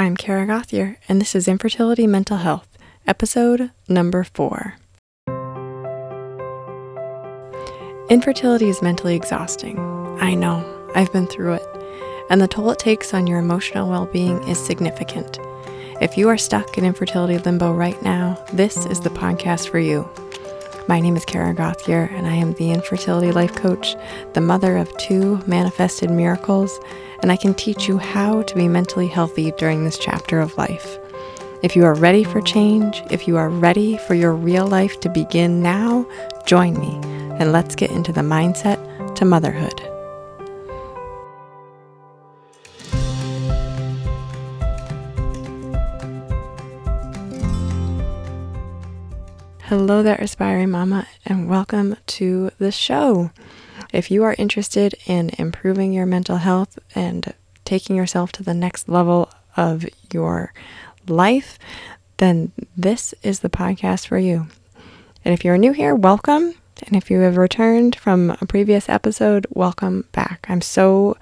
I'm Kara Gothier, and this is Infertility Mental Health, episode number four. Infertility is mentally exhausting. I know, I've been through it, and the toll it takes on your emotional well being is significant. If you are stuck in infertility limbo right now, this is the podcast for you. My name is Kara Gothier, and I am the infertility life coach, the mother of two manifested miracles, and I can teach you how to be mentally healthy during this chapter of life. If you are ready for change, if you are ready for your real life to begin now, join me and let's get into the mindset to motherhood. Hello there, aspiring mama, and welcome to the show. If you are interested in improving your mental health and taking yourself to the next level of your life, then this is the podcast for you. And if you're new here, welcome. And if you have returned from a previous episode, welcome back. I'm so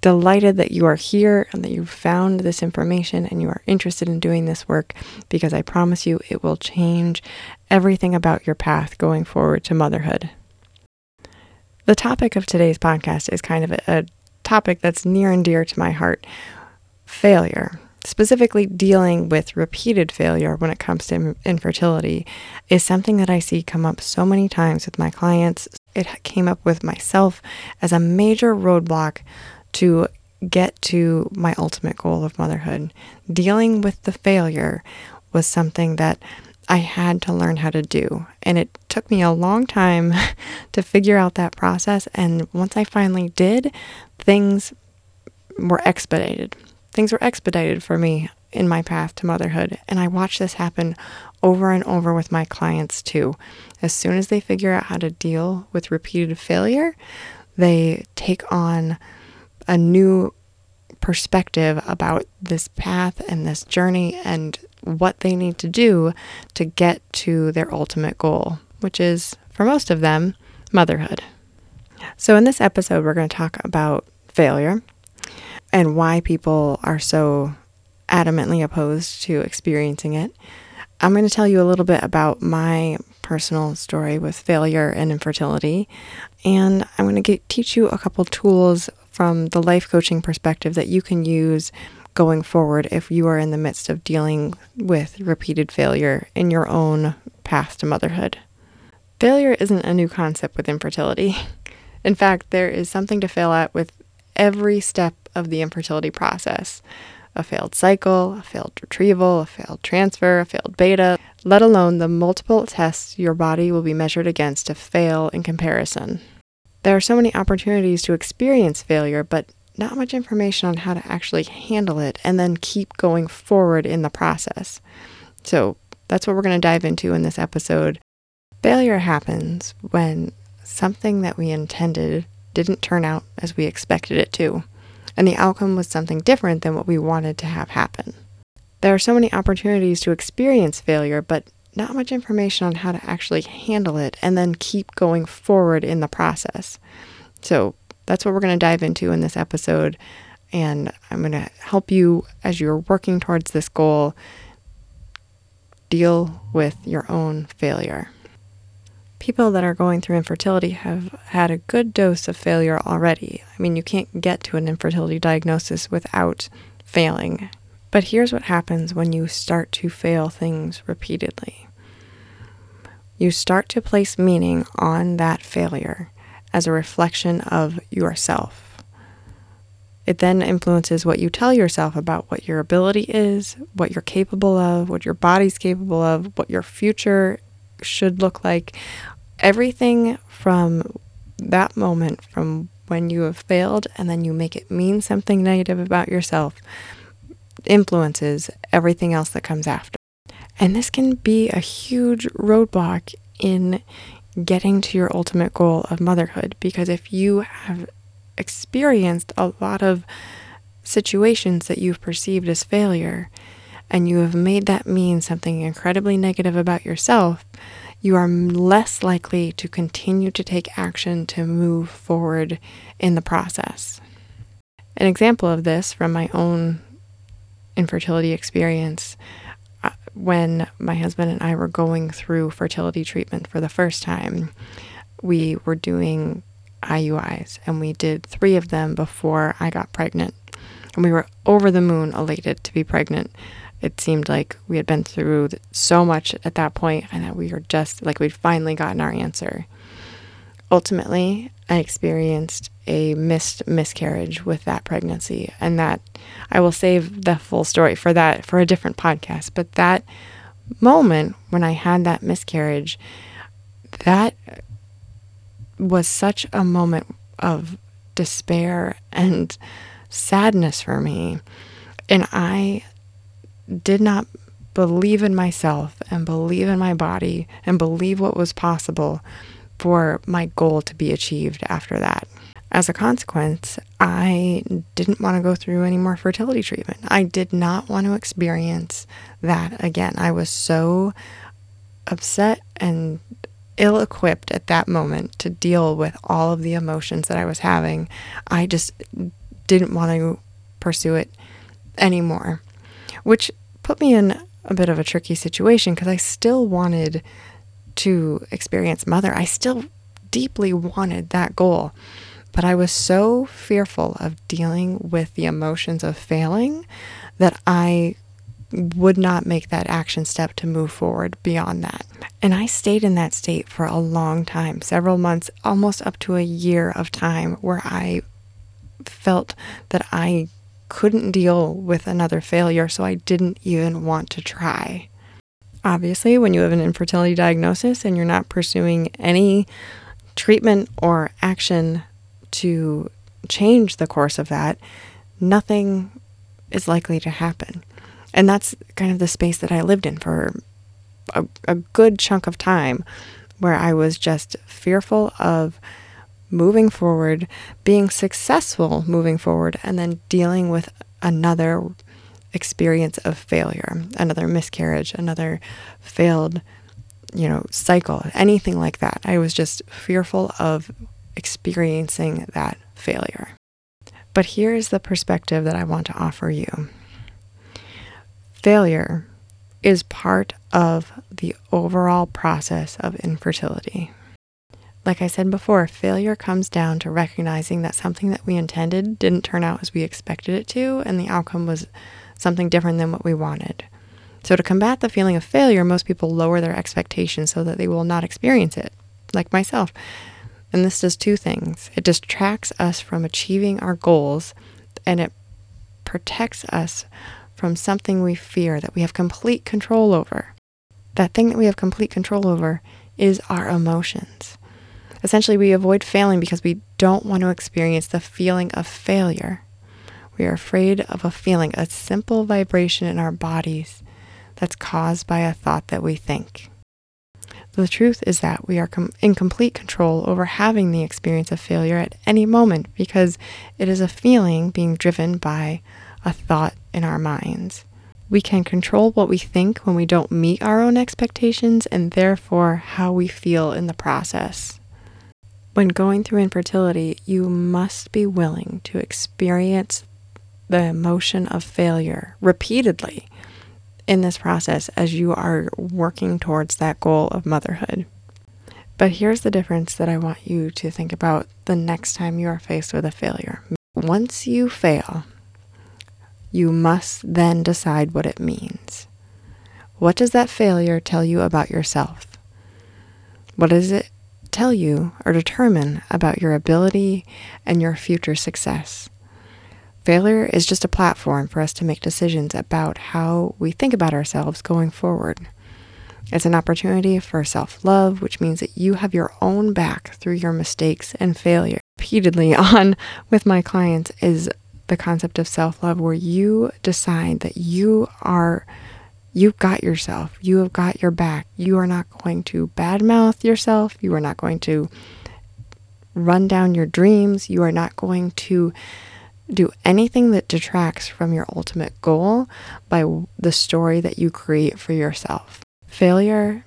delighted that you are here and that you found this information and you are interested in doing this work because I promise you it will change everything about your path going forward to motherhood. The topic of today's podcast is kind of a, a topic that's near and dear to my heart failure. Specifically, dealing with repeated failure when it comes to infertility is something that I see come up so many times with my clients. It came up with myself as a major roadblock to get to my ultimate goal of motherhood. Dealing with the failure was something that I had to learn how to do. And it took me a long time to figure out that process. And once I finally did, things were expedited. Things were expedited for me in my path to motherhood. And I watch this happen over and over with my clients too. As soon as they figure out how to deal with repeated failure, they take on a new perspective about this path and this journey and what they need to do to get to their ultimate goal, which is, for most of them, motherhood. So, in this episode, we're going to talk about failure and why people are so adamantly opposed to experiencing it. I'm going to tell you a little bit about my personal story with failure and infertility, and I'm going to get, teach you a couple tools from the life coaching perspective that you can use going forward if you are in the midst of dealing with repeated failure in your own path to motherhood. Failure isn't a new concept with infertility. In fact, there is something to fail at with every step of the infertility process a failed cycle, a failed retrieval, a failed transfer, a failed beta, let alone the multiple tests your body will be measured against to fail in comparison. There are so many opportunities to experience failure, but not much information on how to actually handle it and then keep going forward in the process. So that's what we're going to dive into in this episode. Failure happens when something that we intended didn't turn out as we expected it to, and the outcome was something different than what we wanted to have happen. There are so many opportunities to experience failure, but not much information on how to actually handle it and then keep going forward in the process. So that's what we're going to dive into in this episode. And I'm going to help you as you're working towards this goal deal with your own failure. People that are going through infertility have had a good dose of failure already. I mean, you can't get to an infertility diagnosis without failing. But here's what happens when you start to fail things repeatedly you start to place meaning on that failure as a reflection of yourself. It then influences what you tell yourself about what your ability is, what you're capable of, what your body's capable of, what your future should look like. Everything from that moment, from when you have failed, and then you make it mean something negative about yourself, influences everything else that comes after. And this can be a huge roadblock in getting to your ultimate goal of motherhood. Because if you have experienced a lot of situations that you've perceived as failure, and you have made that mean something incredibly negative about yourself, you are less likely to continue to take action to move forward in the process. An example of this from my own infertility experience when my husband and I were going through fertility treatment for the first time. We were doing IUIs and we did three of them before I got pregnant. And we were over the moon elated to be pregnant. It seemed like we had been through so much at that point and that we were just like we'd finally gotten our answer. Ultimately, I experienced a missed miscarriage with that pregnancy, and that I will save the full story for that for a different podcast. But that moment when I had that miscarriage, that was such a moment of despair and sadness for me. And I did not believe in myself and believe in my body and believe what was possible for my goal to be achieved after that. As a consequence, I didn't want to go through any more fertility treatment. I did not want to experience that again. I was so upset and ill equipped at that moment to deal with all of the emotions that I was having. I just didn't want to pursue it anymore, which put me in a bit of a tricky situation because I still wanted to experience mother. I still deeply wanted that goal, but I was so fearful of dealing with the emotions of failing that I would not make that action step to move forward beyond that. And I stayed in that state for a long time, several months, almost up to a year of time, where I felt that I couldn't deal with another failure, so I didn't even want to try. Obviously, when you have an infertility diagnosis and you're not pursuing any treatment or action to change the course of that, nothing is likely to happen. And that's kind of the space that I lived in for a, a good chunk of time where I was just fearful of moving forward, being successful moving forward, and then dealing with another experience of failure, another miscarriage, another failed, you know, cycle, anything like that. I was just fearful of experiencing that failure. But here's the perspective that I want to offer you failure is part of the overall process of infertility. Like I said before, failure comes down to recognizing that something that we intended didn't turn out as we expected it to, and the outcome was something different than what we wanted. So, to combat the feeling of failure, most people lower their expectations so that they will not experience it, like myself. And this does two things it distracts us from achieving our goals, and it protects us from something we fear that we have complete control over. That thing that we have complete control over is our emotions. Essentially, we avoid failing because we don't want to experience the feeling of failure. We are afraid of a feeling, a simple vibration in our bodies that's caused by a thought that we think. The truth is that we are com- in complete control over having the experience of failure at any moment because it is a feeling being driven by a thought in our minds. We can control what we think when we don't meet our own expectations and therefore how we feel in the process. When going through infertility, you must be willing to experience the emotion of failure repeatedly in this process as you are working towards that goal of motherhood. But here's the difference that I want you to think about the next time you are faced with a failure. Once you fail, you must then decide what it means. What does that failure tell you about yourself? What does it tell you or determine about your ability and your future success? Failure is just a platform for us to make decisions about how we think about ourselves going forward. It's an opportunity for self love, which means that you have your own back through your mistakes and failure. Repeatedly on with my clients is the concept of self love where you decide that you are, you've got yourself, you have got your back. You are not going to badmouth yourself, you are not going to run down your dreams, you are not going to do anything that detracts from your ultimate goal by the story that you create for yourself. Failure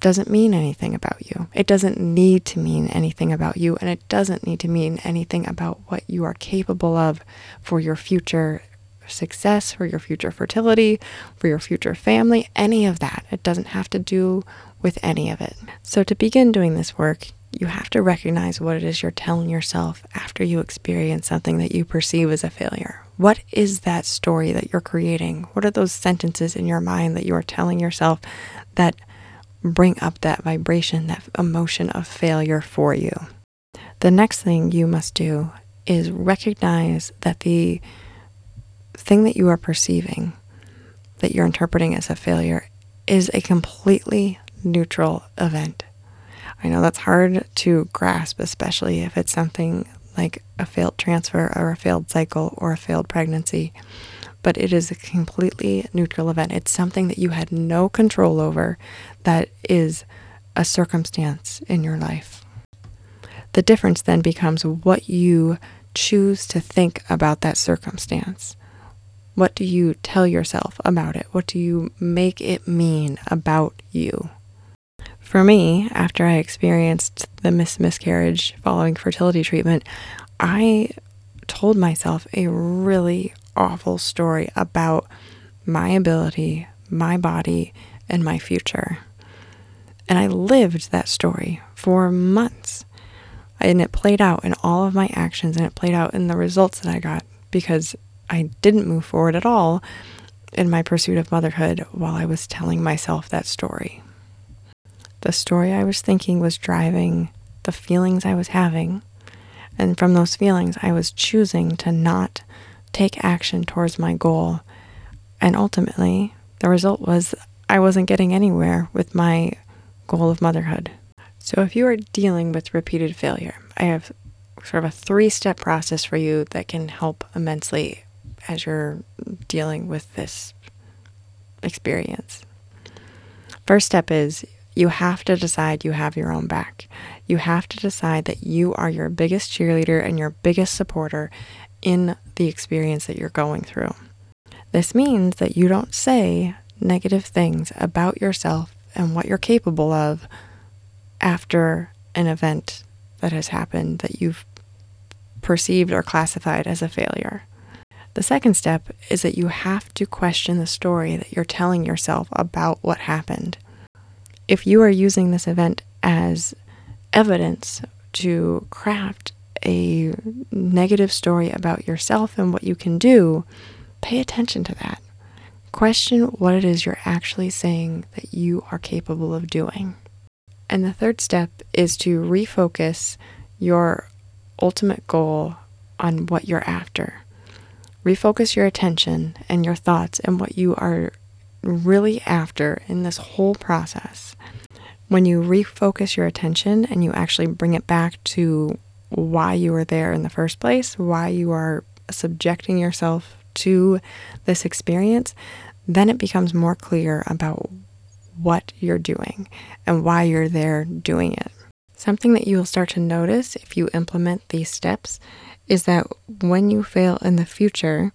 doesn't mean anything about you. It doesn't need to mean anything about you, and it doesn't need to mean anything about what you are capable of for your future success, for your future fertility, for your future family, any of that. It doesn't have to do with any of it. So, to begin doing this work, you have to recognize what it is you're telling yourself after you experience something that you perceive as a failure. What is that story that you're creating? What are those sentences in your mind that you are telling yourself that bring up that vibration, that emotion of failure for you? The next thing you must do is recognize that the thing that you are perceiving, that you're interpreting as a failure, is a completely neutral event. I know that's hard to grasp, especially if it's something like a failed transfer or a failed cycle or a failed pregnancy, but it is a completely neutral event. It's something that you had no control over, that is a circumstance in your life. The difference then becomes what you choose to think about that circumstance. What do you tell yourself about it? What do you make it mean about you? For me, after I experienced the mis- miscarriage following fertility treatment, I told myself a really awful story about my ability, my body, and my future. And I lived that story for months. And it played out in all of my actions and it played out in the results that I got because I didn't move forward at all in my pursuit of motherhood while I was telling myself that story. The story I was thinking was driving the feelings I was having. And from those feelings, I was choosing to not take action towards my goal. And ultimately, the result was I wasn't getting anywhere with my goal of motherhood. So, if you are dealing with repeated failure, I have sort of a three step process for you that can help immensely as you're dealing with this experience. First step is you have to decide you have your own back. You have to decide that you are your biggest cheerleader and your biggest supporter in the experience that you're going through. This means that you don't say negative things about yourself and what you're capable of after an event that has happened that you've perceived or classified as a failure. The second step is that you have to question the story that you're telling yourself about what happened if you are using this event as evidence to craft a negative story about yourself and what you can do, pay attention to that. Question what it is you're actually saying that you are capable of doing. And the third step is to refocus your ultimate goal on what you're after. Refocus your attention and your thoughts and what you are really after in this whole process, when you refocus your attention and you actually bring it back to why you were there in the first place, why you are subjecting yourself to this experience, then it becomes more clear about what you're doing and why you're there doing it. Something that you will start to notice if you implement these steps is that when you fail in the future,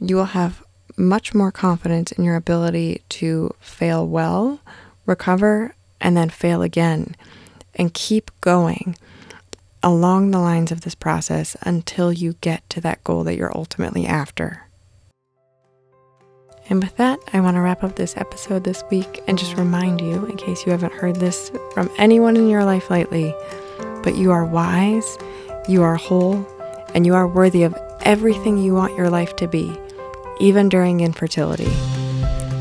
you will have much more confidence in your ability to fail well, recover, and then fail again, and keep going along the lines of this process until you get to that goal that you're ultimately after. And with that, I want to wrap up this episode this week and just remind you, in case you haven't heard this from anyone in your life lately, but you are wise, you are whole, and you are worthy of everything you want your life to be even during infertility.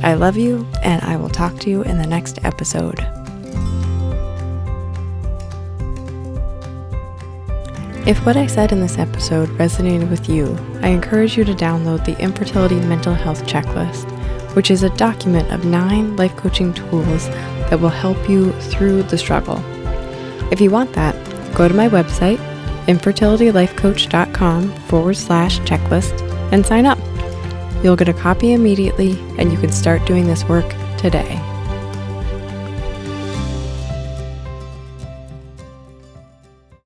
I love you, and I will talk to you in the next episode. If what I said in this episode resonated with you, I encourage you to download the Infertility Mental Health Checklist, which is a document of nine life coaching tools that will help you through the struggle. If you want that, go to my website, infertilitylifecoach.com forward slash checklist, and sign up. You'll get a copy immediately, and you can start doing this work today.